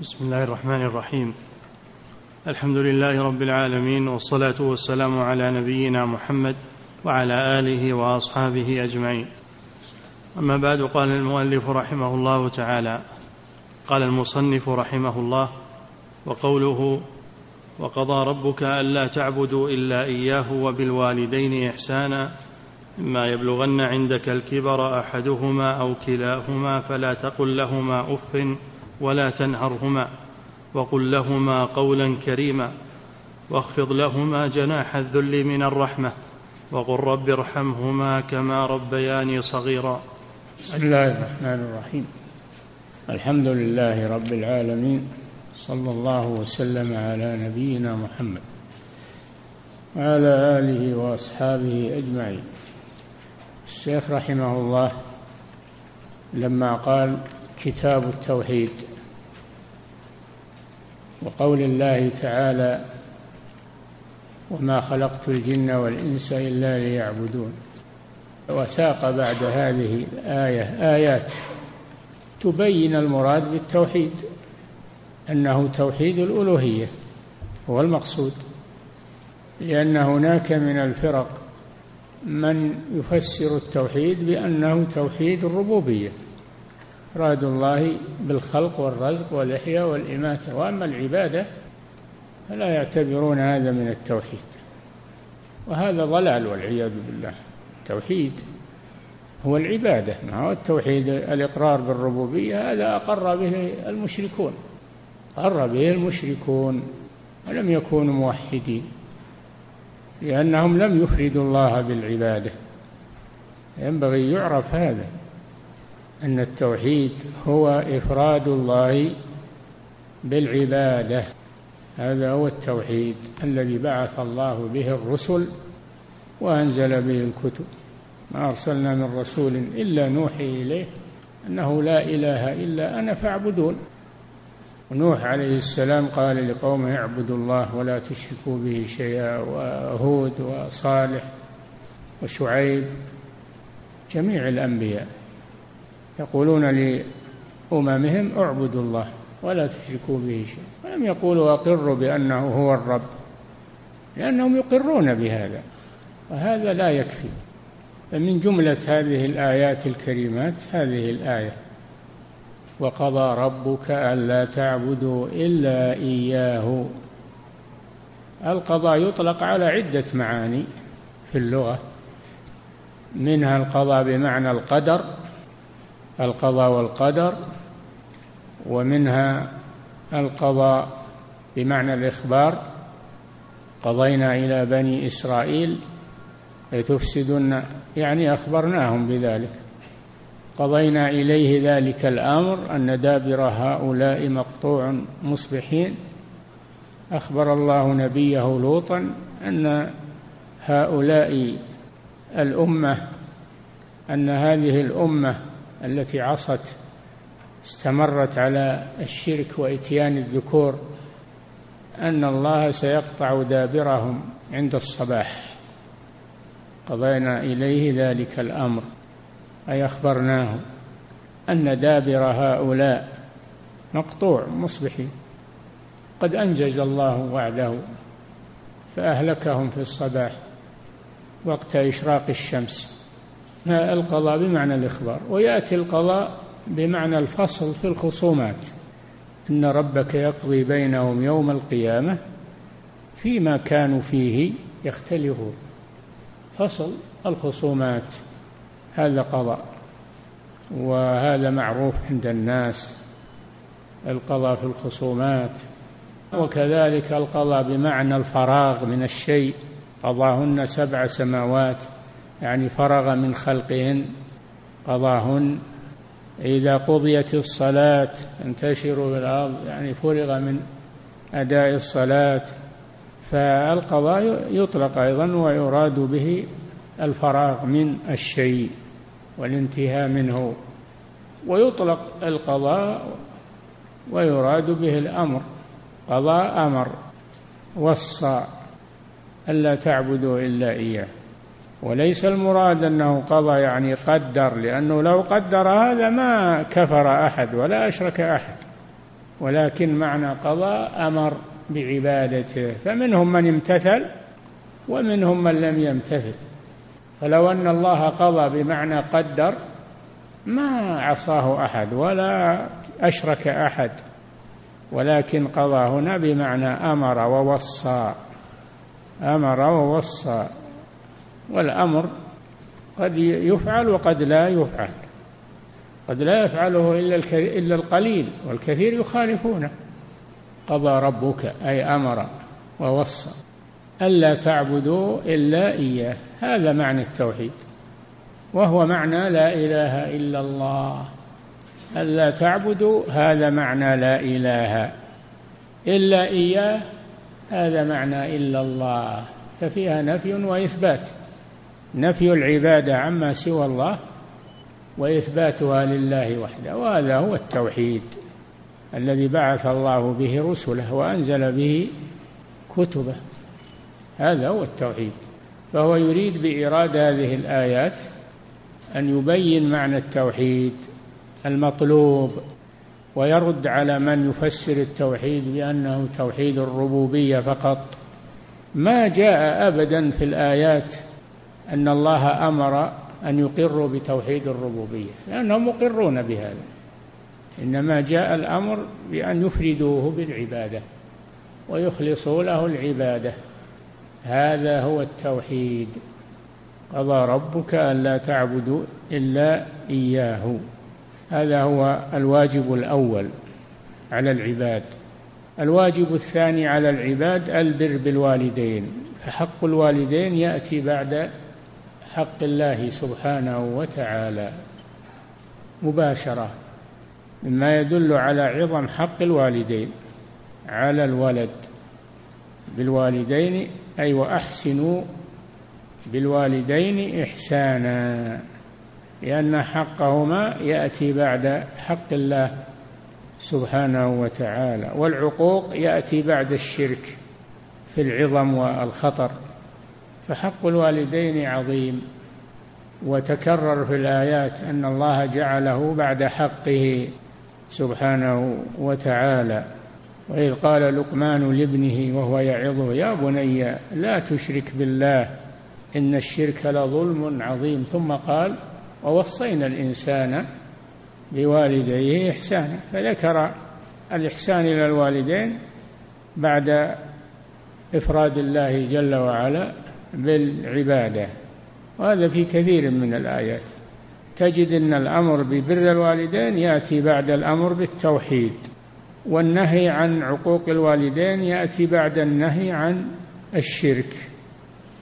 بسم الله الرحمن الرحيم. الحمد لله رب العالمين والصلاة والسلام على نبينا محمد وعلى آله وأصحابه أجمعين. أما بعد قال المؤلف رحمه الله تعالى قال المصنف رحمه الله وقوله وقضى ربك ألا تعبدوا إلا إياه وبالوالدين إحسانا إما يبلغن عندك الكبر أحدهما أو كلاهما فلا تقل لهما أف ولا تنهرهما وقل لهما قولا كريما واخفض لهما جناح الذل من الرحمة وقل رب ارحمهما كما ربياني صغيرا. بسم الله الرحمن الرحيم. الحمد لله رب العالمين صلى الله وسلم على نبينا محمد وعلى آله وأصحابه أجمعين. الشيخ رحمه الله لما قال كتاب التوحيد وقول الله تعالى وما خلقت الجن والإنس إلا ليعبدون. وساق بعد هذه الآية آيات تبين المراد بالتوحيد أنه توحيد الألوهية هو المقصود لأن هناك من الفرق من يفسر التوحيد بأنه توحيد الربوبية. إفراد الله بالخلق والرزق والإحياء والإماتة. وأما العبادة فلا يعتبرون هذا من التوحيد. وهذا ضلال والعياذ بالله. التوحيد هو العبادة. ما هو التوحيد؟ الإقرار بالربوبية. هذا أقر به المشركون. أقر به المشركون ولم يكونوا موحدين. لأنهم لم يفردوا الله بالعبادة. ينبغي يعرف هذا. أن التوحيد هو إفراد الله بالعبادة. هذا هو التوحيد الذي بعث الله به الرسل وأنزل به الكتب. ما أرسلنا من رسول إلا نوحي إليه أنه لا إله إلا أنا فاعبدون. ونوح عليه السلام قال لقومه اعبدوا الله ولا تشركوا به شيئا وهود وصالح وشعيب جميع الأنبياء. يقولون لأممهم اعبدوا الله ولا تشركوا به شيئا. ولم يقولوا أقروا بأنه هو الرب لأنهم يقرون بهذا وهذا لا يكفي. فمن جملة هذه الآيات الكريمات هذه الآية وقضى ربك ألا تعبدوا إلا إياه. القضاء يطلق على عدة معاني في اللغة منها القضاء بمعنى القدر القضاء والقدر ومنها القضاء بمعنى الإخبار قضينا إلى بني إسرائيل لتفسدن يعني أخبرناهم بذلك. قضينا إليه ذلك الأمر أن دابر هؤلاء مقطوع مصبحين. أخبر الله نبيه لوطا أن هؤلاء الأمة أن هذه الأمة التي عصت استمرت على الشرك وإتيان الذكور أن الله سيقطع دابرهم عند الصباح. قضينا إليه ذلك الأمر أي أخبرناه أن دابر هؤلاء مقطوع مصبحين قد أنجز الله وعده فأهلكهم في الصباح وقت إشراق الشمس. القضاء بمعنى الإخبار ويأتي القضاء بمعنى الفصل في الخصومات إن ربك يقضي بينهم يوم القيامة فيما كانوا فيه يختلفون. فصل الخصومات هذا قضاء وهذا معروف عند الناس القضاء في الخصومات وكذلك القضاء بمعنى الفراغ من الشيء قضاهن سبع سماوات. يعني فرغ من خلقهن قضاهن. إذا قضيت الصلاة انتشروا في الأرض يعني فرغ من أداء الصلاة. فالقضاء يطلق أيضا ويراد به الفراغ من الشيء والانتهاء منه. ويطلق القضاء ويراد به الأمر. قضاء أمر وصى ألا تعبدوا إلا إياه. وليس المراد أنه قضى يعني قدر لأنه لو قدر هذا ما كفر أحد ولا أشرك أحد ولكن معنى قضى أمر بعبادته فمنهم من امتثل ومنهم من لم يمتثل. فلو أن الله قضى بمعنى قدر ما عصاه أحد ولا أشرك أحد ولكن قضى هنا بمعنى أمر ووصى أمر ووصى. والأمر قد يفعل وقد لا يفعل. قد لا يفعله إلا إلا القليل والكثير يخالفونه. قضى ربك أي أمر ووصى. ألا تعبدوا إلا إياه. هذا معنى التوحيد. وهو معنى لا إله إلا الله. ألا تعبدوا هذا معنى لا إله إلا إياه. هذا معنى إلا الله. ففيها نفي وإثبات. نفي العبادة عما سوى الله وإثباتها لله وحده. وهذا هو التوحيد الذي بعث الله به رسله وأنزل به كتبه. هذا هو التوحيد. فهو يريد بإيراد هذه الآيات أن يبين معنى التوحيد المطلوب ويرد على من يفسر التوحيد بأنه توحيد الربوبية فقط. ما جاء أبدا في الآيات أن الله أمر أن يقروا بتوحيد الربوبية لأنهم مقرون بهذا. إنما جاء الأمر بأن يفردوه بالعبادة ويخلصوا له العبادة. هذا هو التوحيد. قضى ربك ألا تعبدوا إلا إياه. هذا هو الواجب الأول على العباد. الواجب الثاني على العباد البر بالوالدين. فحق الوالدين يأتي بعد حق الله سبحانه وتعالى. مباشرة. مما يدل على عظم حق الوالدين على الولد بالوالدين أي وأحسنوا بالوالدين إحسانا لأن حقهما يأتي بعد حق الله سبحانه وتعالى والعقوق يأتي بعد الشرك في العظم والخطر. فحق الوالدين عظيم. وتكرر في الآيات أن الله جعله بعد حقه سبحانه وتعالى. وإذ قال لقمان لابنه وهو يعظه يا بني لا تشرك بالله إن الشرك لظلم عظيم. ثم قال ووصينا الإنسان بوالديه إحسانا. فذكر الإحسان إلى الوالدين بعد إفراد الله جل وعلا. بالعبادة وهذا في كثير من الآيات. تجد أن الأمر ببر الوالدين يأتي بعد الأمر بالتوحيد والنهي عن عقوق الوالدين يأتي بعد النهي عن الشرك.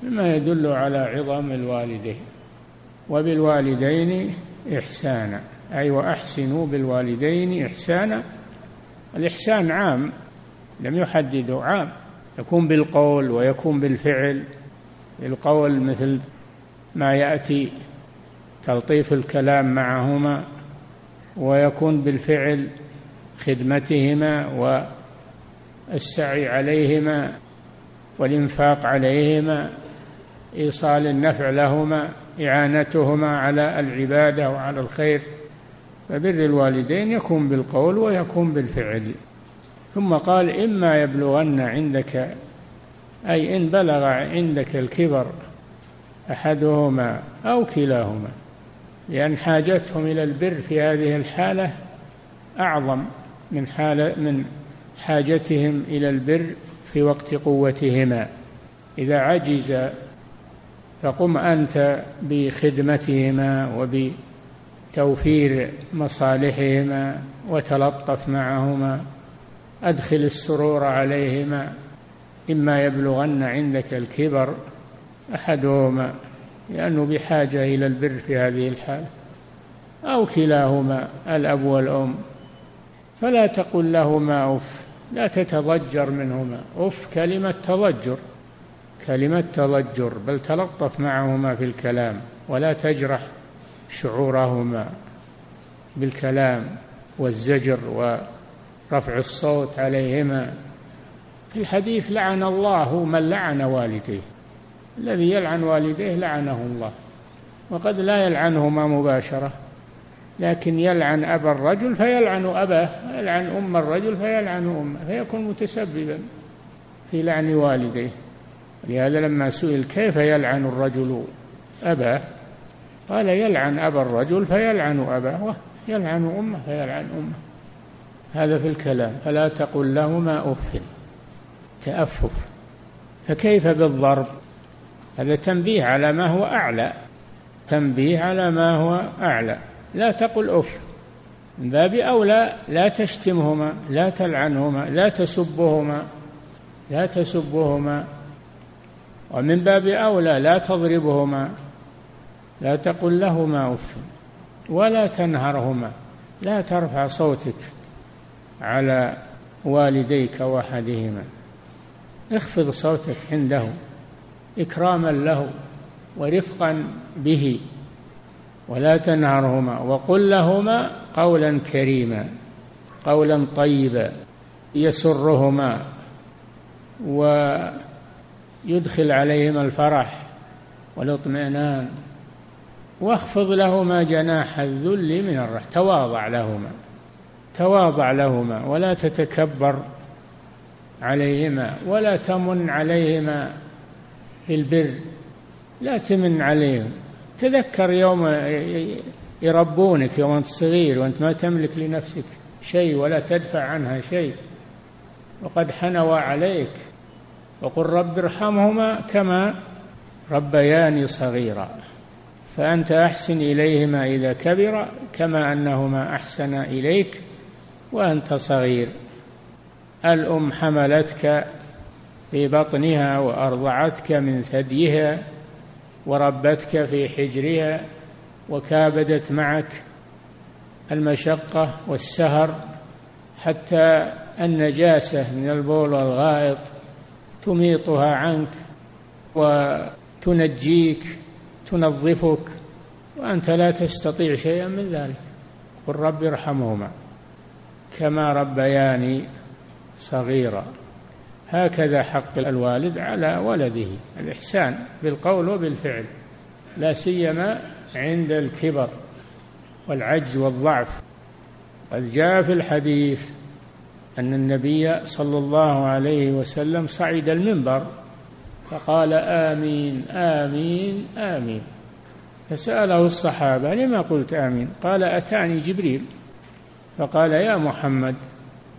مما يدل على عظم الوالدين وبالوالدين إحسانا أي وأحسنوا بالوالدين إحسانا. الإحسان عام لم يحدده عام. يكون بالقول ويكون بالفعل. القول مثل ما يأتي تلطيف الكلام معهما ويكون بالفعل خدمتهما والسعي عليهما والإنفاق عليهما إيصال النفع لهما إعانتهما على العبادة وعلى الخير. فبر الوالدين يكون بالقول ويكون بالفعل. ثم قال إما يبلغن عندك أي إن بلغ عندك الكبر أحدهما أو كلاهما لأن حاجتهم إلى البر في هذه الحالة أعظم من حالة من حاجتهم إلى البر في وقت قوتهما. إذا عجز فقم أنت بخدمتهما وبتوفير مصالحهما وتلطف معهما أدخل السرور عليهما. إما يبلغن عندك الكبر أحدهما لأنه بحاجة إلى البر في هذه الحالة أو كلاهما الأب والأم. فلا تقل لهما أف لا تتضجر منهما. أف كلمة تضجر كلمة تضجر بل تلطف معهما في الكلام ولا تجرح شعورهما بالكلام والزجر ورفع الصوت عليهما. في الحديث لعن الله من لعن والديه. الذي يلعن والديه لعنه الله. وقد لا يلعنهما مباشرة. لكن يلعن أبا الرجل فيلعن أباه يلعن أم الرجل فيلعن أمه فيكون متسببا في لعن والديه. لهذا لما سئل كيف يلعن الرجل أباه قال يلعن أبا الرجل فيلعن أباه يلعن أمه فيلعن أمه. هذا في الكلام. فلا تقل لهما أف. تأفف. فكيف بالضرب؟ هذا تنبيه على ما هو أعلى. تنبيه على ما هو أعلى. لا تقل أف. من باب أولى لا تشتمهما لا تلعنهما لا تسبهما لا تسبهما. ومن باب أولى لا تضربهما لا تقل لهما أف. ولا تنهرهما. لا ترفع صوتك على والديك وأحدهما. اخفض صوتك عنده إكراما له ورفقا به ولا تنهرهما وقل لهما قولا كريما قولا طيبا يسرهما ويدخل عليهما الفرح والاطمئنان واخفض لهما جناح الذل من الرحمة. تواضع لهما. تواضع لهما ولا تتكبر. عليهما ولا تمن عليهما بالبر لا تمن عليهم. تذكر يوم يربونك يوم أنت صغير وأنت ما تملك لنفسك شيء ولا تدفع عنها شيء. وقد حنوا عليك. وقل رب ارحمهما كما ربياني صغيرا. فأنت أحسن إليهما إذا كبر كما أنهما أحسن إليك وأنت صغير. الأم حملتك في بطنها وأرضعتك من ثديها وربتك في حجرها وكابدت معك المشقة والسهر حتى النجاسة من البول والغائط تميطها عنك وتنجيك تنظفك وأنت لا تستطيع شيئا من ذلك. قل رب ارحمهما كما ربياني صغيرا هكذا حق الوالد على ولده الإحسان بالقول وبالفعل لا سيما عند الكبر والعجز والضعف. قد جاء في الحديث أن النبي صلى الله عليه وسلم صعد المنبر فقال آمين آمين آمين. فسأله الصحابة لما قلت آمين؟ قال أتاني جبريل. فقال يا محمد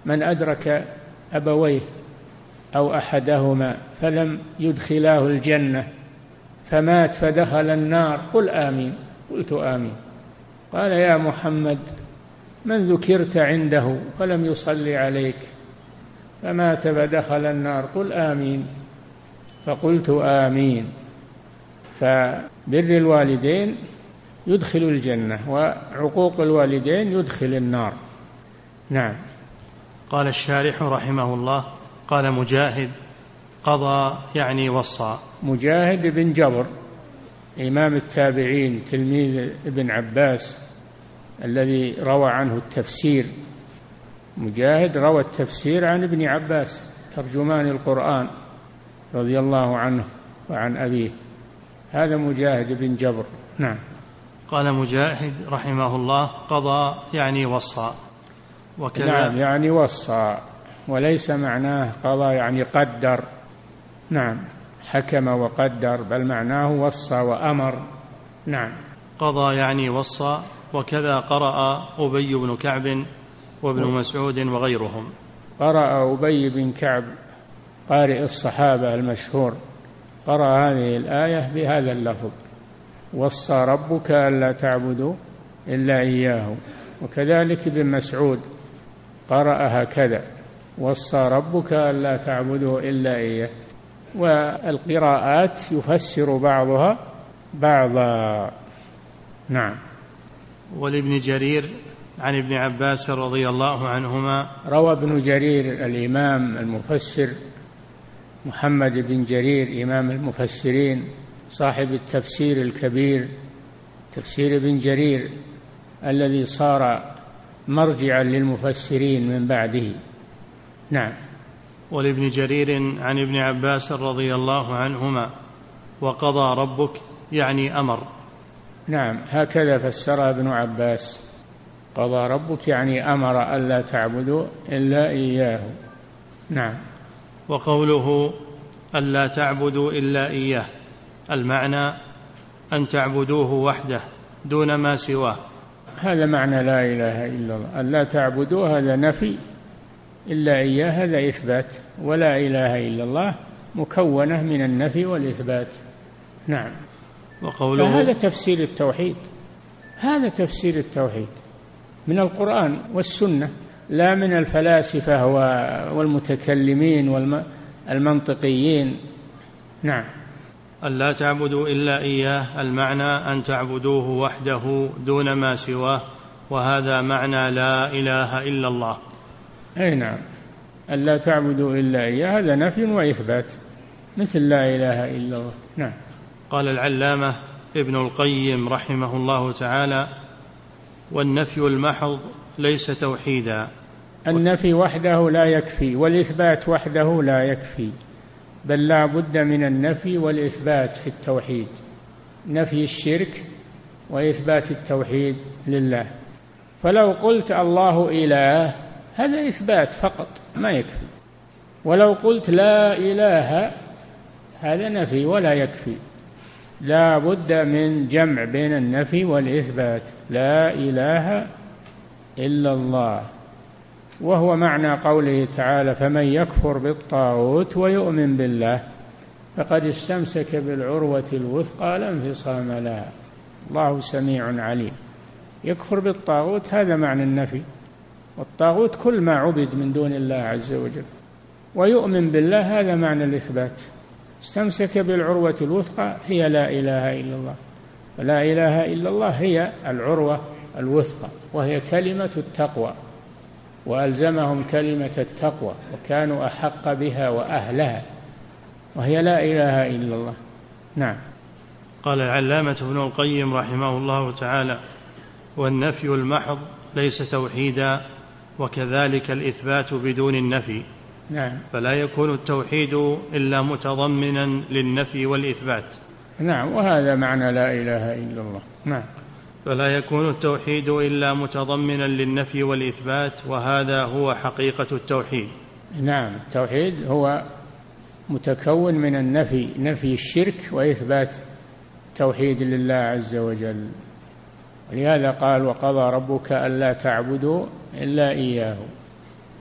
من أدرك أبويه أو أحدهما فلم يدخلاه الجنة فمات فدخل النار. قل آمين قلت آمين. قال يا محمد من ذكرت عنده فلم يصلي عليك؟ فمات فدخل النار. قل آمين. فقلت آمين. فبر الوالدين يدخل الجنة وعقوق الوالدين يدخل النار. نعم. قال الشارح رحمه الله قال مجاهد قضى يعني وصى. مجاهد بن جبر إمام التابعين تلميذ ابن عباس الذي روى عنه التفسير. مجاهد روى التفسير عن ابن عباس ترجمان القرآن رضي الله عنه وعن أبيه. هذا مجاهد بن جبر. نعم. قال مجاهد رحمه الله قضى يعني وصى. وكذا. نعم يعني وصى وليس معناه قضى يعني قدر. نعم حكم وقدر بل معناه وصى وأمر. نعم. قضى يعني وصى وكذا قرأ أبي بن كعب وابن مسعود وغيرهم. قرأ أبي بن كعب قارئ الصحابة المشهور. قرأ هذه الآية بهذا اللفظ. وصى ربك ألا تعبدوا إلا إياه. وكذلك ابن مسعود. قرأ هكذا وصى ربك ألا تعبدوا إلا إياه. والقراءات يفسر بعضها بعضا. نعم. ولابن جرير عن ابن عباس رضي الله عنهما روى ابن جرير الإمام المفسر محمد بن جرير إمام المفسرين صاحب التفسير الكبير تفسير ابن جرير الذي صار مرجعا للمفسرين من بعده. نعم. ولابن جرير عن ابن عباس رضي الله عنهما وقضى ربك يعني أمر. نعم. هكذا فسرها ابن عباس. قضى ربك يعني أمر ألا تعبدوا إلا إياه. نعم. وقوله ألا تعبدوا إلا إياه المعنى أن تعبدوه وحده دون ما سواه. هذا معنى لا إله إلا الله. أن لا تعبدوا هذا نفي. إلا إياه هذا إثبات. ولا إله إلا الله مكونة من النفي والإثبات. نعم. وقوله هذا تفسير التوحيد. هذا تفسير التوحيد. من القرآن والسنة. لا من الفلاسفة والمتكلمين والمنطقيين نعم. أن لا تعبدوا إلا إياه المعنى أن تعبدوه وحده دون ما سواه وهذا معنى لا إله إلا الله. أي نعم. أن لا تعبدوا إلا إياه هذا نفي وإثبات. مثل لا إله إلا الله. نعم. قال العلامة ابن القيم رحمه الله تعالى والنفي المحض ليس توحيدا. النفي وحده لا يكفي والإثبات وحده لا يكفي. بل لا بد من النفي والإثبات في التوحيد. نفي الشرك وإثبات التوحيد لله. فلو قلت الله إله هذا إثبات فقط ما يكفي. ولو قلت لا إله هذا نفي ولا يكفي. لا بد من جمع بين النفي والإثبات. لا إله إلا الله. وهو معنى قوله تعالى فمن يكفر بالطاغوت ويؤمن بالله فقد استمسك بالعروة الوثقى لا انفصام لها. الله سميع عليم. يكفر بالطاغوت هذا معنى النفي. والطاغوت كل ما عبد من دون الله عز وجل. ويؤمن بالله هذا معنى الإثبات. استمسك بالعروة الوثقى هي لا إله إلا الله. ولا إله إلا الله هي العروة الوثقى وهي كلمة التقوى. وألزمهم كلمة التقوى وكانوا أحق بها وأهلها وهي لا إله إلا الله. نعم. قال العلامة ابن القيم رحمه الله تعالى والنفي المحض ليس توحيدا وكذلك الإثبات بدون النفي. نعم. فلا يكون التوحيد إلا متضمنا للنفي والإثبات. نعم وهذا معنى لا إله إلا الله. نعم. فلا يكون التوحيد إلا متضمنا للنفي والإثبات وهذا هو حقيقة التوحيد. نعم التوحيد هو متكون من النفي نفي الشرك وإثبات توحيد لله عز وجل. ولهذا قال وقضى ربك ألا تعبدوا إلا إياه.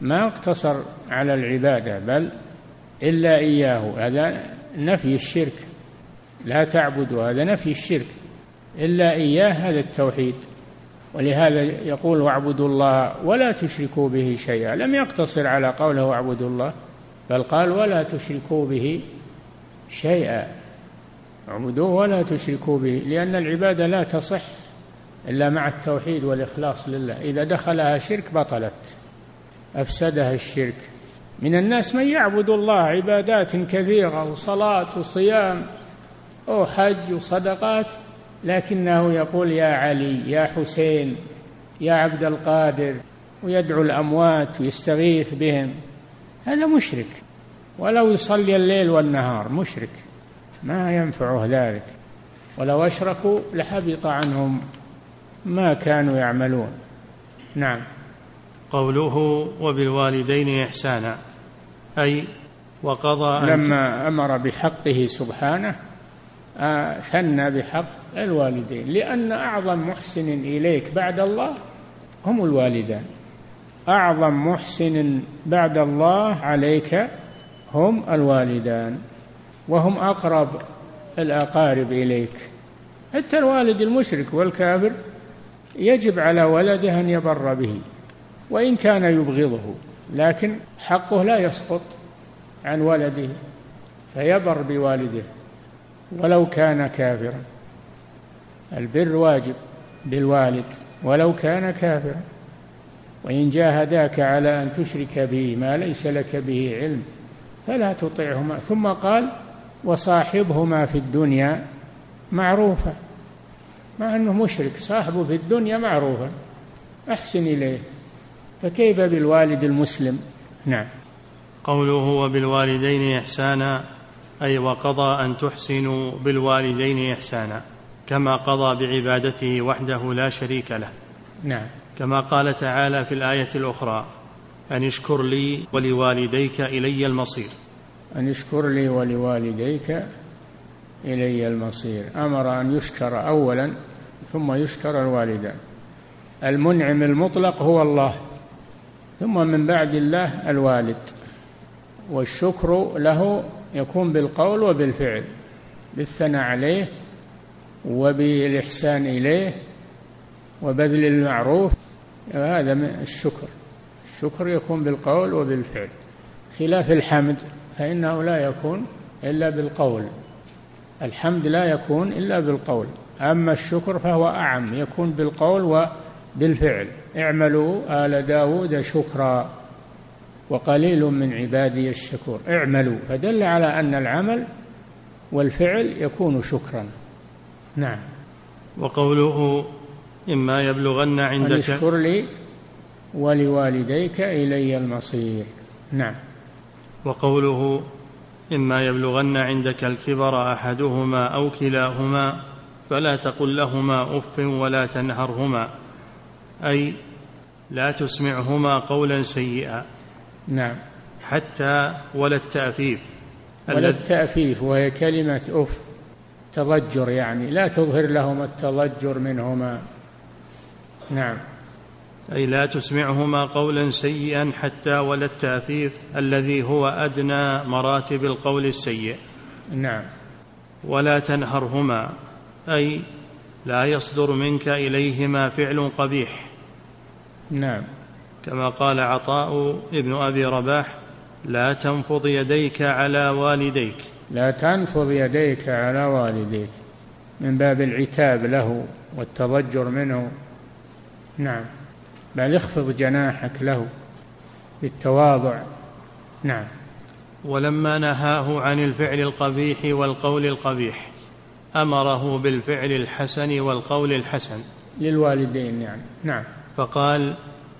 ما اقتصر على العبادة بل إلا إياه. هذا نفي الشرك. لا تعبدوا هذا نفي الشرك. إلا إياه هذا التوحيد. ولهذا يقول واعبدوا الله ولا تشركوا به شيئا. لم يقتصر على قوله واعبدوا الله بل قال ولا تشركوا به شيئا. اعبدوه ولا تشركوا به لأن العبادة لا تصح إلا مع التوحيد والإخلاص لله. إذا دخلها شرك بطلت أفسدها الشرك. من الناس من يعبد الله عبادات كثيرة وصلاة وصيام وحج وصدقات لكنه يقول يا علي يا حسين يا عبد القادر ويدعو الأموات ويستغيث بهم. هذا مشرك. ولو يصلي الليل والنهار مشرك. ما ينفعه ذلك. ولو أشركوا لحبط عنهم ما كانوا يعملون. نعم. قوله وبالوالدين إحسانا. أي وقضى لما أمر بحقه سبحانه ثنى بحق الوالدين لأن أعظم محسن إليك بعد الله هم الوالدان. أعظم محسن بعد الله عليك هم الوالدان وهم أقرب الأقارب إليك. حتى الوالد المشرك والكافر يجب على ولده أن يبر به وإن كان يبغضه لكن حقه لا يسقط عن ولده فيبر بوالده. ولو كان كافرا. البر واجب بالوالد ولو كان كافرا. وإن جاهداك على أن تشرك به ما ليس لك به علم فلا تطعهما. ثم قال وصاحبهما في الدنيا معروفا. مع أنه مشرك صاحبه في الدنيا معروفا. أحسن إليه. فكيف بالوالد المسلم؟ نعم. قوله وبالوالدين إحسانا. أي وقضى أن تحسنوا بالوالدين إحسانا كما قضى بعبادته وحده لا شريك له. نعم. كما قال تعالى في الآية الأخرى أن اشكر لي ولوالديك إلي المصير. أن اشكر لي ولوالديك إلي المصير. أمر أن يشكر اولا ثم يشكر الوالدان. المنعم المطلق هو الله ثم من بعد الله الوالد والشكر له يكون بالقول وبالفعل بالثناء عليه وبالإحسان إليه وبذل المعروف هذا الشكر. الشكر يكون بالقول وبالفعل. خلاف الحمد فإنه لا يكون إلا بالقول. الحمد لا يكون إلا بالقول. أما الشكر فهو أعم يكون بالقول وبالفعل. اعملوا آل داود شكرا. وقليل من عبادي الشكور. اعملوا. فدل على أن العمل والفعل يكون شكرا. نعم. وقوله إما يبلغن عندك اشكر لي ولوالديك إلي المصير. نعم. وقوله إما يبلغن عندك الكبر أحدهما أو كلاهما فلا تقل لهما أف ولا تنهرهما أي لا تسمعهما قولا سيئا. نعم. حتى ولا التأفيف ولا التأفيف وهي كلمة أف تضجر يعني لا تظهر لهما التضجر منهما. نعم. أي لا تسمعهما قولا سيئا حتى ولا التأفيف الذي هو أدنى مراتب القول السيء. نعم. ولا تنهرهما أي لا يصدر منك إليهما فعل قبيح. نعم. كما قال عطاء ابن أبي رباح لا تنفض يديك على والديك. لا تنفض يديك على والديك. من باب العتاب له والتضجر منه. نعم. بل اخفض جناحك له بالتواضع. نعم. ولما نهاه عن الفعل القبيح والقول القبيح أمره بالفعل الحسن والقول الحسن. للوالدين يعني. نعم. فقال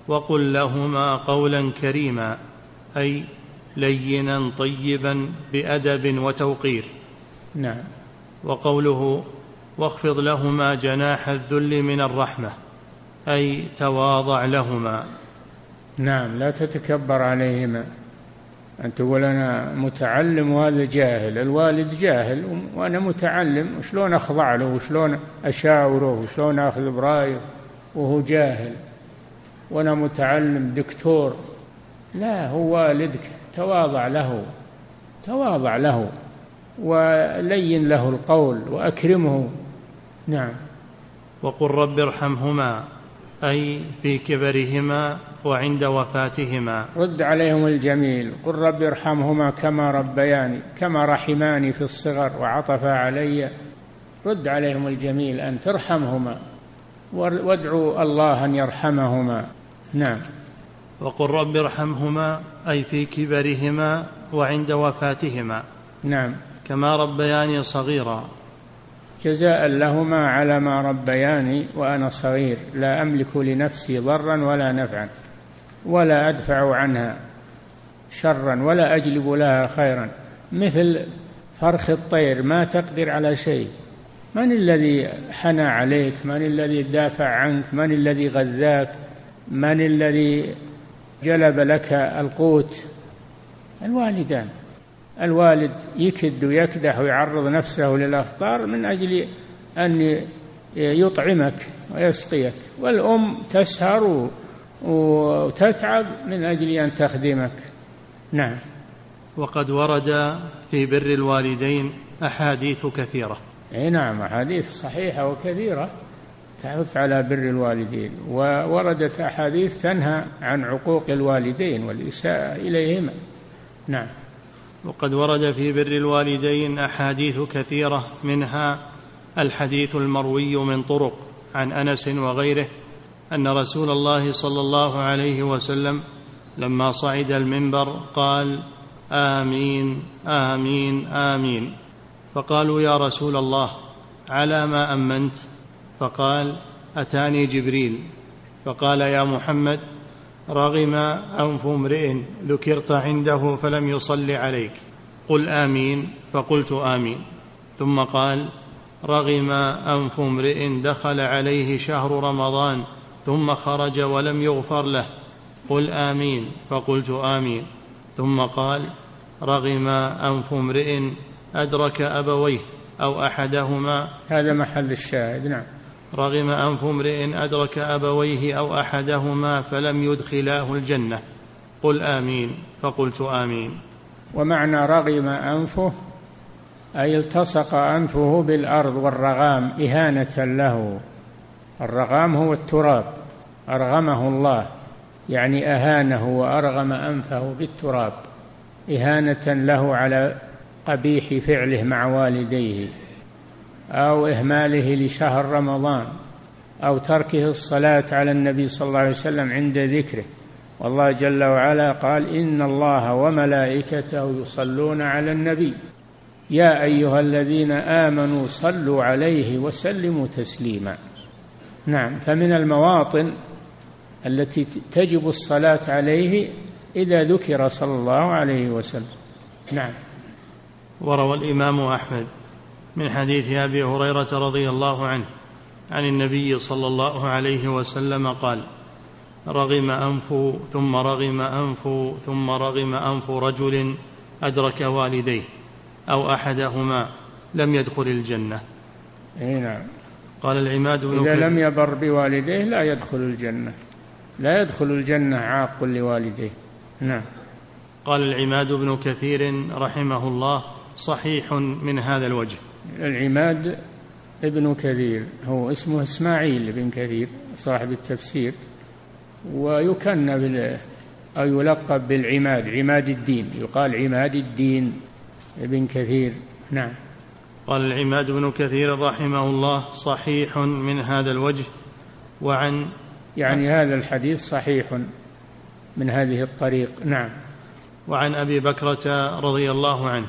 وقل لهما قولا كريما أي لينا طيبا بأدب وتوقير. نعم. وقوله واخفض لهما جناح الذل من الرحمة أي تواضع لهما. نعم لا تتكبر عليهما. أن تقول أنا متعلم وهذا جاهل الوالد جاهل وأنا متعلم وشلون أخضع له؟ وشلون أشاوره؟ وشلون أخذ برأيه؟ وهو جاهل. وأنا متعلم دكتور. لا هو والدك تواضع له تواضع له ولين له القول وأكرمه. نعم. وقل رب ارحمهما أي في كبرهما وعند وفاتهما. رد عليهم الجميل. قل رب ارحمهما كما ربياني كما رحماني في الصغر وعطفا علي. رد عليهم الجميل أن ترحمهما وادعوا الله أن يرحمهما. نعم. وقل رب ارحمهما أي في كبرهما وعند وفاتهما. نعم. كما ربياني صغيرا. جزاء لهما على ما ربياني وأنا صغير. لا أملك لنفسي ضرا ولا نفعا ولا أدفع عنها شرا ولا أجلب لها خيرا. مثل فرخ الطير ما تقدر على شيء. من الذي حنى عليك؟ من الذي دافع عنك؟ من الذي غذاك؟ من الذي جلب لك القوت؟ الوالدان. الوالد يكد ويكدح ويعرض نفسه للأخطار من أجل أن يطعمك ويسقيك والأم تسهر وتتعب من أجل أن تخدمك. نعم. وقد ورد في بر الوالدين أحاديث كثيرة. أي نعم أحاديث صحيحة وكثيرة. تحث على بر الوالدين ووردت أحاديث تنهى عن عقوق الوالدين والإساءة إليهما. نعم. وقد ورد في بر الوالدين أحاديث كثيرة منها الحديث المروي من طرق عن أنس وغيره أن رسول الله صلى الله عليه وسلم لما صعد المنبر قال آمين آمين آمين. فقالوا يا رسول الله على ما أمنت؟ فقال أتاني جبريل. فقال يا محمد رغم أنف امرئ ذكرت عنده فلم يصل عليك. قل آمين. فقلت آمين. ثم قال رغم أنف امرئ دخل عليه شهر رمضان ثم خرج ولم يغفر له. قل آمين. فقلت آمين. ثم قال رغم أنف امرئ أدرك أبويه أو أحدهما. هذا محل الشاهد. نعم. رغم أنف امرئ أدرك أبويه أو أحدهما فلم يدخلاه الجنة. قل آمين. فقلت آمين. ومعنى رغم أنفه أي التصق أنفه بالأرض والرغام إهانة له. الرغام هو التراب. أرغمه الله. يعني أهانه وأرغم أنفه بالتراب. إهانة له على قبيح فعله مع والديه. أو إهماله لشهر رمضان أو تركه الصلاة على النبي صلى الله عليه وسلم عند ذكره. والله جل وعلا قال إن الله وملائكته يصلون على النبي. يا أيها الذين آمنوا صلوا عليه وسلموا تسليما. نعم فمن المواطن التي تجب الصلاة عليه إذا ذكر صلى الله عليه وسلم. نعم. وروى الإمام أحمد من حديث أبي هريرة رضي الله عنه عن النبي صلى الله عليه وسلم قال رغم أنف ثم رغم أنف ثم رغم أنف رجل أدرك والديه أو أحدهما لم يدخل الجنة. إي نعم. قال العماد بن إذا لم يبر بوالديه لا يدخل الجنة. لا يدخل الجنة عاق لوالديه. نعم. قال العماد بن كثير رحمه الله صحيح من هذا الوجه. العماد ابن كثير هو اسمه إسماعيل بن كثير صاحب التفسير ويكنى بال أو يلقب بالعماد عماد الدين يقال عماد الدين ابن كثير. نعم. قال العماد بن كثير رحمه الله صحيح من هذا الوجه وعن يعني هذا الحديث صحيح من هذه الطريق. نعم. وعن أبي بكرة رضي الله عنه.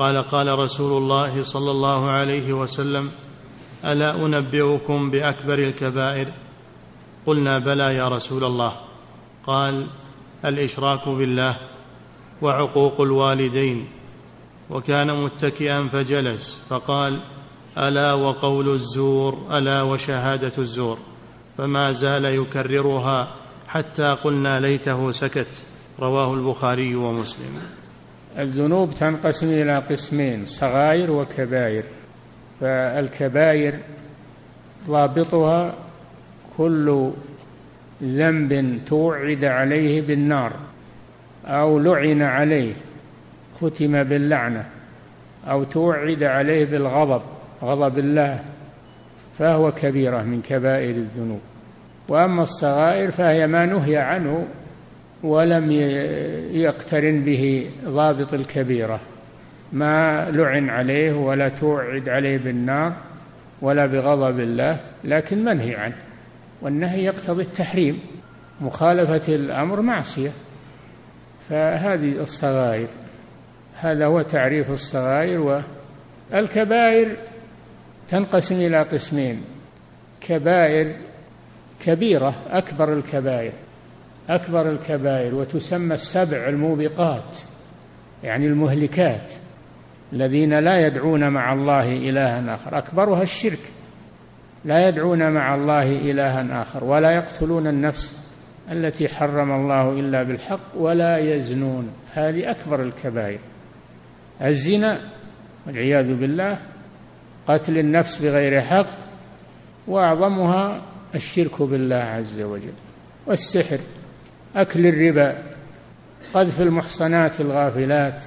قال قال رسول الله صلى الله عليه وسلم ألا أنبئكم بأكبر الكبائر؟ قلنا بلى يا رسول الله. قال الإشراك بالله وعقوق الوالدين. وكان متكئا فجلس فقال ألا وقول الزور ألا وشهادة الزور. فما زال يكررها حتى قلنا ليته سكت. رواه البخاري ومسلم. الذنوب تنقسم إلى قسمين صغائر وكبائر. فالكبائر ضابطها كل ذنب توعد عليه بالنار أو لعن عليه ختم باللعنة أو توعد عليه بالغضب غضب الله فهو كبيرة من كبائر الذنوب. وأما الصغائر فهي ما نهي عنه ولم يقترن به ضابط الكبيرة. ما لعن عليه ولا توعد عليه بالنار ولا بغضب الله لكن منهي عنه. والنهي يقتضي التحريم مخالفة الأمر معصية. فهذه الصغائر هذا هو تعريف الصغائر. والكبائر تنقسم إلى قسمين. كبائر كبيرة أكبر الكبائر. أكبر الكبائر وتسمى السبع الموبقات يعني المهلكات الذين لا يدعون مع الله إلها آخر. أكبرها الشرك لا يدعون مع الله إلها آخر ولا يقتلون النفس التي حرم الله إلا بالحق ولا يزنون. هذه أكبر الكبائر. الزنا والعياذ بالله قتل النفس بغير حق وأعظمها الشرك بالله عز وجل. والسحر أكل الربا قذف المحصنات الغافلات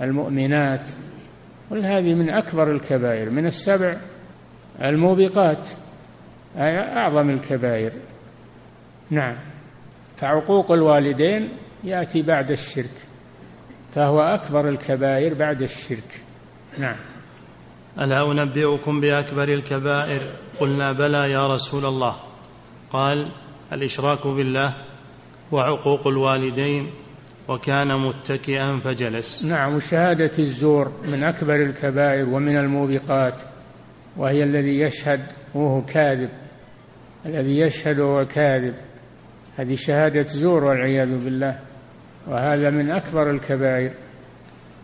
المؤمنات كل هذه من أكبر الكبائر من السبع الموبقات أعظم الكبائر. نعم. فعقوق الوالدين يأتي بعد الشرك فهو أكبر الكبائر بعد الشرك. نعم. ألا أنبئكم بأكبر الكبائر؟ قلنا بلى يا رسول الله. قال الإشراك بالله وعقوق الوالدين وكان متكئا فجلس. نعم وشهادة الزور من أكبر الكبائر ومن الموبقات وهي الذي يشهد وهو كاذب الذي يشهد وهو كاذب. هذه شهادة زور والعياذ بالله. وهذا من أكبر الكبائر.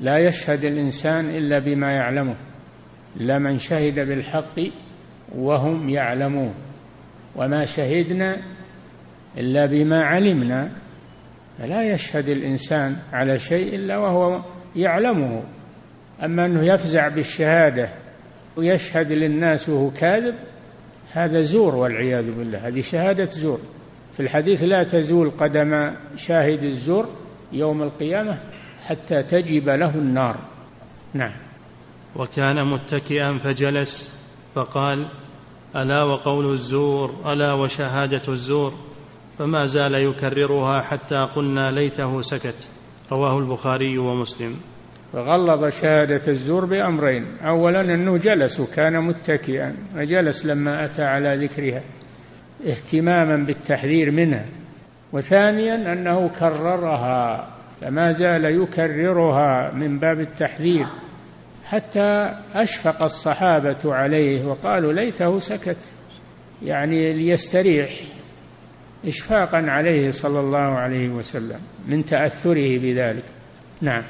لا يشهد الإنسان إلا بما يعلمه. إلا من شهد بالحق وهم يعلمون. وما شهدنا إلا بما علمنا. فلا يشهد الإنسان على شيء إلا وهو يعلمه. أما أنه يفزع بالشهادة ويشهد للناس وهو كاذب هذا زور والعياذ بالله. هذه شهادة زور. في الحديث لا تزول قدم شاهد الزور يوم القيامة حتى تجب له النار. نعم. وكان متكئا فجلس فقال ألا وقول الزور ألا وشهادة الزور؟ فما زال يكررها حتى قلنا ليته سكت. رواه البخاري ومسلم. فغلظ شهادة الزور بأمرين. أولا أنه جلس وكان متكئا وجلس لما أتى على ذكرها اهتماما بالتحذير منها. وثانيا أنه كررها فما زال يكررها من باب التحذير. حتى أشفق الصحابة عليه وقالوا ليته سكت يعني ليستريح. إشفاقا عليه صلى الله عليه وسلم من تأثره بذلك. نعم.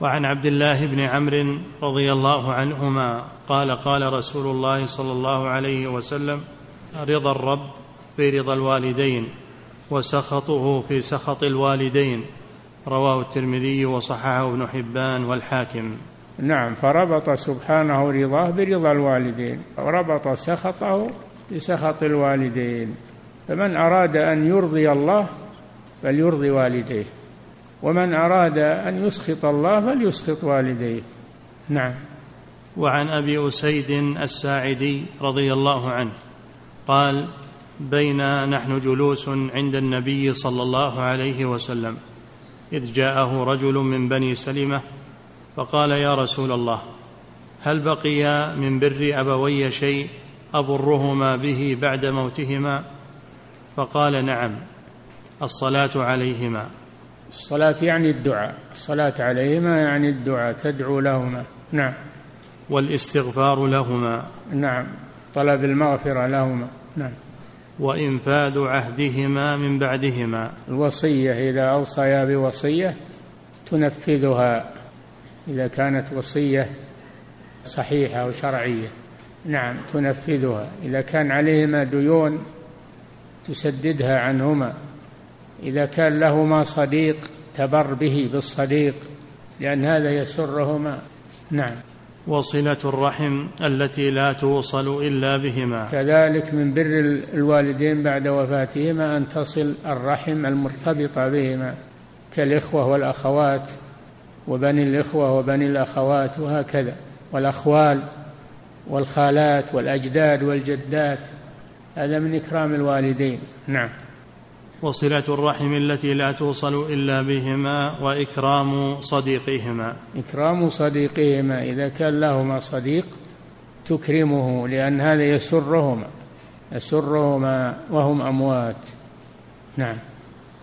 وعن عبد الله بن عمرو رضي الله عنهما قال قال رسول الله صلى الله عليه وسلم رضا الرب في رضا الوالدين وسخطه في سخط الوالدين رواه الترمذي وصححه ابن حبان والحاكم. نعم. فربط سبحانه رضاه برضا الوالدين وربط سخطه بسخط الوالدين. فمن أراد أن يرضي الله فليرضي والديه ومن أراد أن يسخط الله فليسخط والديه. نعم. وعن أبي أسيد الساعدي رضي الله عنه قال بينا نحن جلوس عند النبي صلى الله عليه وسلم إذ جاءه رجل من بني سلمة فقال يا رسول الله هل بقي من بر أبوي شيء أبرهما به بعد موتهما؟ فقال نعم الصلاة عليهما. الصلاة يعني الدعاء الصلاة عليهما يعني الدعاء تدعو لهما. نعم. والإستغفار لهما. نعم. طلب المغفرة لهما. نعم. وإنفاذ عهدهما من بعدهما. الوصية إذا أوصيا بوصية تنفذها إذا كانت وصية صحيحة وشرعية نعم تنفذها. إذا كان عليهما ديون تسددها عنهما. إذا كان لهما صديق تبر به بالصديق لأن هذا يسرهما. نعم. وصلة الرحم التي لا توصل إلا بهما. كذلك من بر الوالدين بعد وفاتهما أن تصل الرحم المرتبطة بهما كالإخوة والأخوات وبني الإخوة وبني الأخوات وهكذا. والأخوال والخالات والأجداد والجدات. هذا من إكرام الوالدين. نعم. وصلة الرحم التي لا توصل إلا بهما وإكرام صديقهما. إكرام صديقهما. إذا كان لهما صديق تكرمه لأن هذا يسرهما يسرهما وهم أموات. نعم.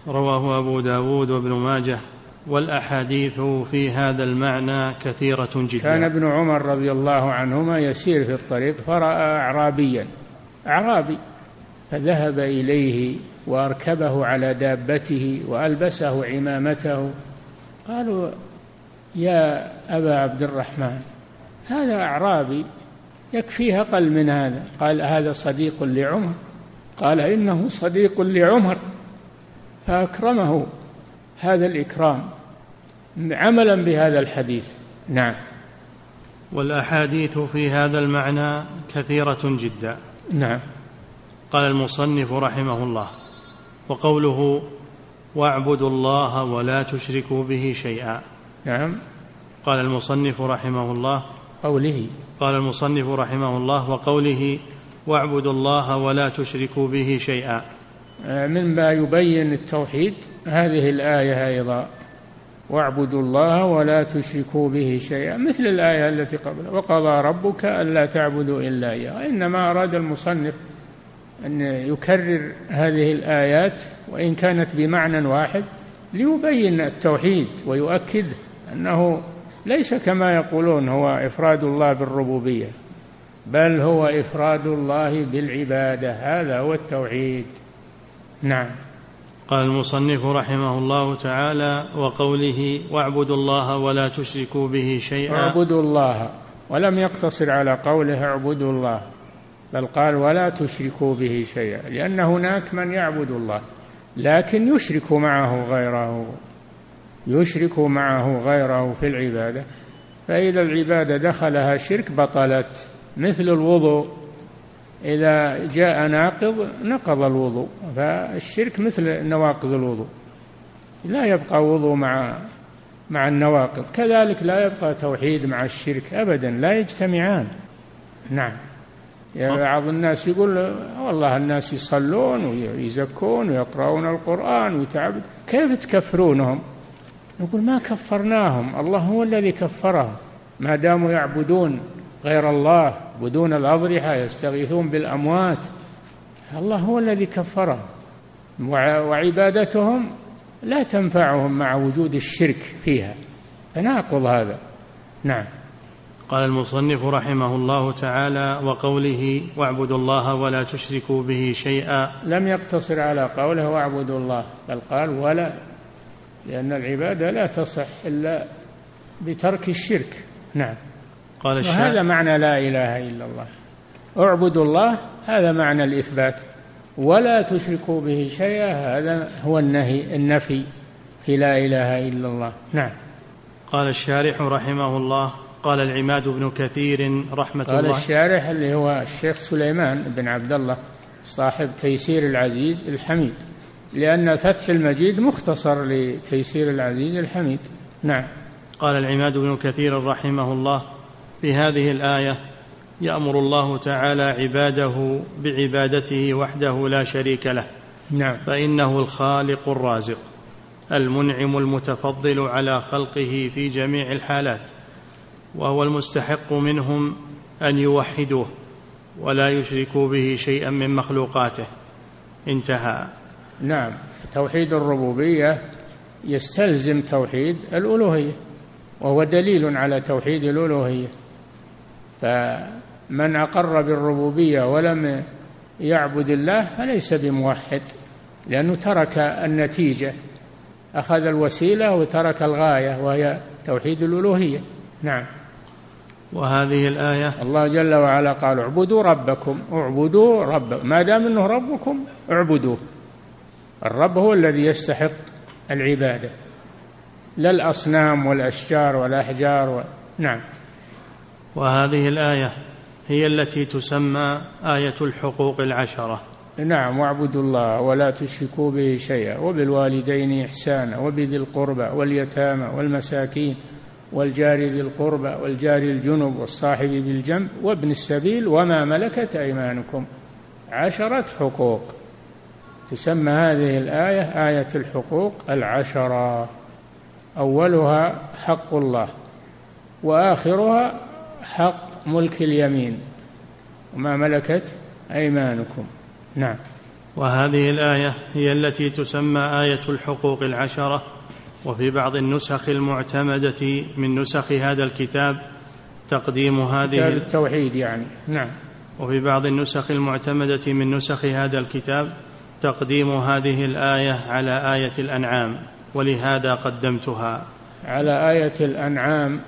رواه أبو داود وابن ماجه والأحاديث في هذا المعنى كثيرة جدا. كان ابن عمر رضي الله عنهما يسير في الطريق فرأى أعرابيا. أعرابي. فذهب إليه وأركبه على دابته وألبسه عمامته. قالوا يا أبا عبد الرحمن هذا أعرابي يكفيه أقل من هذا. قال هذا صديق لعمر. قال إنه صديق لعمر. فأكرمه هذا الإكرام عملا بهذا الحديث. نعم. والأحاديث في هذا المعنى كثيرة جدا. نعم. قال المصنف رحمه الله وقوله واعبدوا الله ولا تشركوا به شيئا. نعم. قال المصنف رحمه الله قوله. قال المصنف رحمه الله وقوله واعبدوا الله ولا تشركوا به شيئا. مما يبين التوحيد هذه الآية أيضا. واعبدوا الله ولا تشركوا به شيئا مثل الآية التي قبلها وقضى ربك ألا تعبدوا إلا إياه. إنما أراد المصنف أن يكرر هذه الآيات وإن كانت بمعنى واحد ليبين التوحيد ويؤكد أنه ليس كما يقولون هو إفراد الله بالربوبية بل هو إفراد الله بالعبادة. هذا هو التوحيد. نعم. قال المصنف رحمه الله تعالى وقوله واعبدوا الله ولا تشركوا به شيئا. اعبدوا الله. ولم يقتصر على قوله اعبدوا الله بل قال ولا تشركوا به شيئا لأن هناك من يعبد الله لكن يشرك معه غيره يشرك معه غيره في العبادة. فإذا العبادة دخلها شرك بطلت. مثل الوضوء. إذا جاء ناقض نقض الوضوء. فالشرك مثل نواقض الوضوء. لا يبقى وضوء مع مع النواقض. كذلك لا يبقى توحيد مع الشرك أبدا. لا يجتمعان. نعم. يعني بعض الناس يقول والله الناس يصلون ويزكون ويقرؤون القرآن ويتعبد. كيف تكفرونهم؟ نقول ما كفرناهم. الله هو الذي كفرهم. ما داموا يعبدون. غير الله بدون الأضرحة يستغيثون بالأموات. الله هو الذي كفرهم. وعبادتهم لا تنفعهم مع وجود الشرك فيها. تناقض هذا. نعم. قال المصنف رحمه الله تعالى وقوله واعبدوا الله ولا تشركوا به شيئا. لم يقتصر على قوله واعبدوا الله. بل قال ولا. لأن العبادة لا تصح إلا بترك الشرك. نعم. قال الشاعر. وهذا معنى لا إله إلا الله. اعبدوا الله هذا معنى الإثبات. ولا تشركوا به شيئا هذا هو النهي النفي في لا إله إلا الله. نعم. قال الشارح رحمه الله قال العماد بن كثير رحمة قال الله. قال الشارح اللي هو الشيخ سليمان بن عبد الله صاحب تيسير العزيز الحميد. لأن فتح المجيد مختصر لتيسير العزيز الحميد. نعم. قال العماد بن كثير رحمه الله في هذه الآية يأمر الله تعالى عباده بعبادته وحده لا شريك له. نعم. فإنه الخالق الرازق المنعم المتفضل على خلقه في جميع الحالات وهو المستحق منهم أن يوحدوه ولا يشركوا به شيئا من مخلوقاته. انتهى. نعم. توحيد الربوبية يستلزم توحيد الألوهية وهو دليل على توحيد الألوهية. فمن أقر بالربوبية ولم يعبد الله فليس بموحد لأنه ترك النتيجة أخذ الوسيلة وترك الغاية وهي توحيد الألوهية. نعم. وهذه الآية الله جل وعلا قال اعبدوا ربكم اعبدوا رب ما دام إنه ربكم اعبدوه. الرب هو الذي يستحق العبادة لا الأصنام والأشجار والأحجار و... نعم. وهذه الآية هي التي تسمى آية الحقوق العشرة. نعم واعبدوا الله ولا تشركوا به شيئا وبالوالدين إحسانا وبذي القربى واليتامى والمساكين والجار ذي القربى والجار الجنب والصاحب بالجنب وابن السبيل وما ملكت أيمانكم. عشرة حقوق. تسمى هذه الآية آية الحقوق العشرة. أولها حق الله وآخرها حق ملك اليمين وما ملكت أيمانكم. نعم. وهذه الآية هي التي تسمى آية الحقوق العشرة وفي بعض النسخ المعتمدة من نسخ هذا الكتاب تقديم هذه كتاب التوحيد يعني. نعم. وفي بعض النسخ المعتمدة من نسخ هذا الكتاب تقديم هذه الآية على آية الأنعام ولهذا قدمتها. على آية الأنعام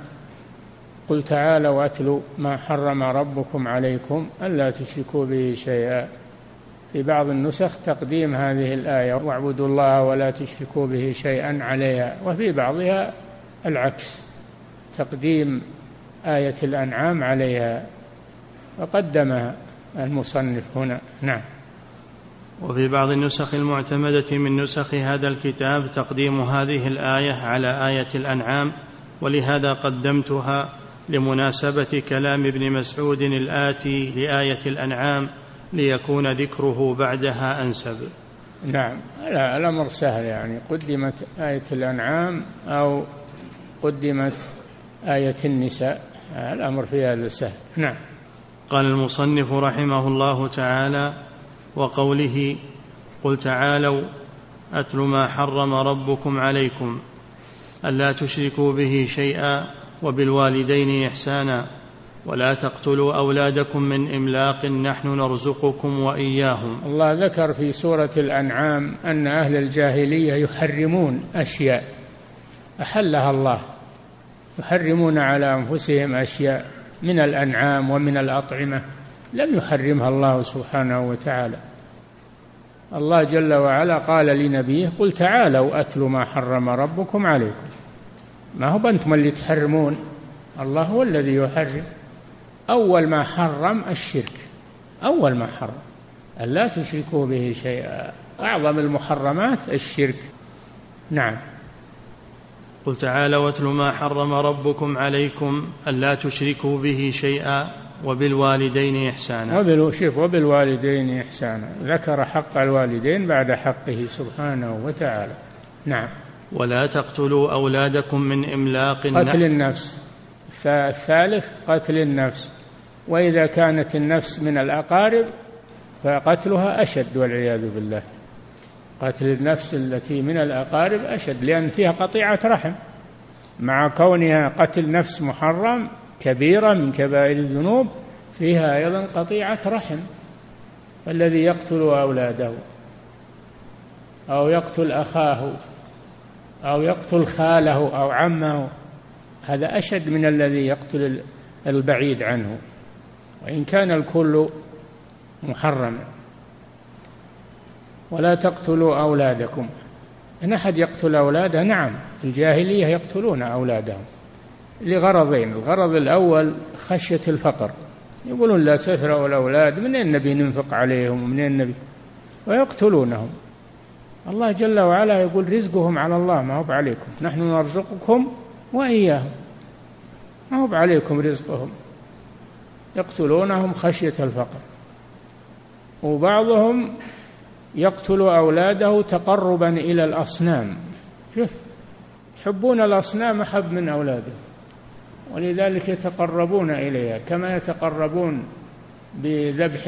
قل تعالوا واتلوا ما حرم ربكم عليكم ألا تشركوا به شيئا. في بعض النسخ تقديم هذه الآية واعبدوا الله ولا تشركوا به شيئا عليها وفي بعضها العكس تقديم آية الأنعام عليها وقدمها المصنف هنا. نعم. وفي بعض النسخ المعتمدة من نسخ هذا الكتاب تقديم هذه الآية على آية الأنعام ولهذا قدمتها لمناسبة كلام ابن مسعود الآتي لآية الأنعام ليكون ذكره بعدها أنسب. نعم لا الأمر سهل يعني. قدمت آية الأنعام أو قدمت آية النساء. الأمر في هذا سهل. نعم. قال المصنف رحمه الله تعالى وقوله قل تعالوا أتل ما حرم ربكم عليكم ألا تشركوا به شيئا وبالوالدين إحسانا. ولا تقتلوا أولادكم من إملاق نحن نرزقكم وإياهم. الله ذكر في سورة الأنعام أن أهل الجاهلية يحرمون أشياء. أحلها الله. يحرمون على أنفسهم أشياء من الأنعام ومن الأطعمة. لم يحرمها الله سبحانه وتعالى. الله جل وعلا قال لنبيه قل تعالوا أتل ما حرم ربكم عليكم. ما هو أنتم اللي تحرمون؟ الله هو الذي يحرم. أول ما حرم الشرك. أول ما حرم. أن لا تشركوا به شيئا. أعظم المحرمات الشرك. نعم. قل تعالى واتل ما حرم ربكم عليكم ألا تشركوا به شيئا وبالوالدين إحسانا. وبال... شوف وبالوالدين إحسانا. ذكر حق الوالدين بعد حقه سبحانه وتعالى. نعم. ولا تقتلوا أولادكم من إملاق قتل النفس. الثالث قتل النفس. وإذا كانت النفس من الأقارب فقتلها أشد والعياذ بالله. قتل النفس التي من الأقارب أشد لأن فيها قطيعة رحم. مع كونها قتل نفس محرم كبيرة من كبائر الذنوب فيها أيضا قطيعة رحم. الذي يقتل أولاده أو يقتل أخاه أو يقتل خاله أو عمه هذا أشد من الذي يقتل البعيد عنه. وإن كان الكل محرما ولا تقتلوا أولادكم. إن أحد يقتل أولاده نعم الجاهلية يقتلون أولادهم. لغرضين الغرض الأول خشية الفقر. يقولون لا تثروا الأولاد من النبي ننفق عليهم؟ ومن النبي ويقتلونهم. الله جل وعلا يقول رزقهم على الله ما هو عليكم نحن نرزقكم وإياهم. ما هو عليكم رزقهم. يقتلونهم خشية الفقر. وبعضهم يقتل أولاده تقربا إلى الأصنام. شوف يحبون الأصنام أحب من أولادهم ولذلك يتقربون إليها كما يتقربون بذبح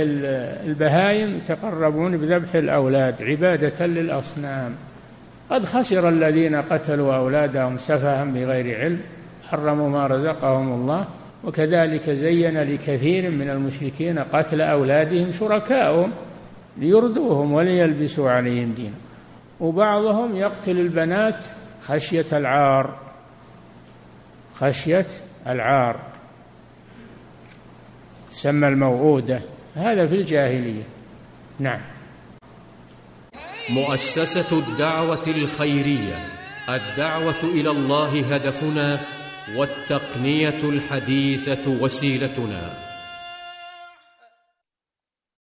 البهائم يتقربون بذبح الأولاد عبادة للأصنام. قد خسر الذين قتلوا أولادهم سفها بغير علم حرموا ما رزقهم الله وكذلك زين لكثير من المشركين قتل أولادهم شركاؤهم ليردوهم وليلبسوا عليهم دينا وبعضهم يقتل البنات خشية العار خشية العار. تسمى الموعودة. هذا في الجاهلية. نعم. مؤسسة الدعوة الخيرية. الدعوة إلى الله هدفنا والتقنية الحديثة وسيلتنا.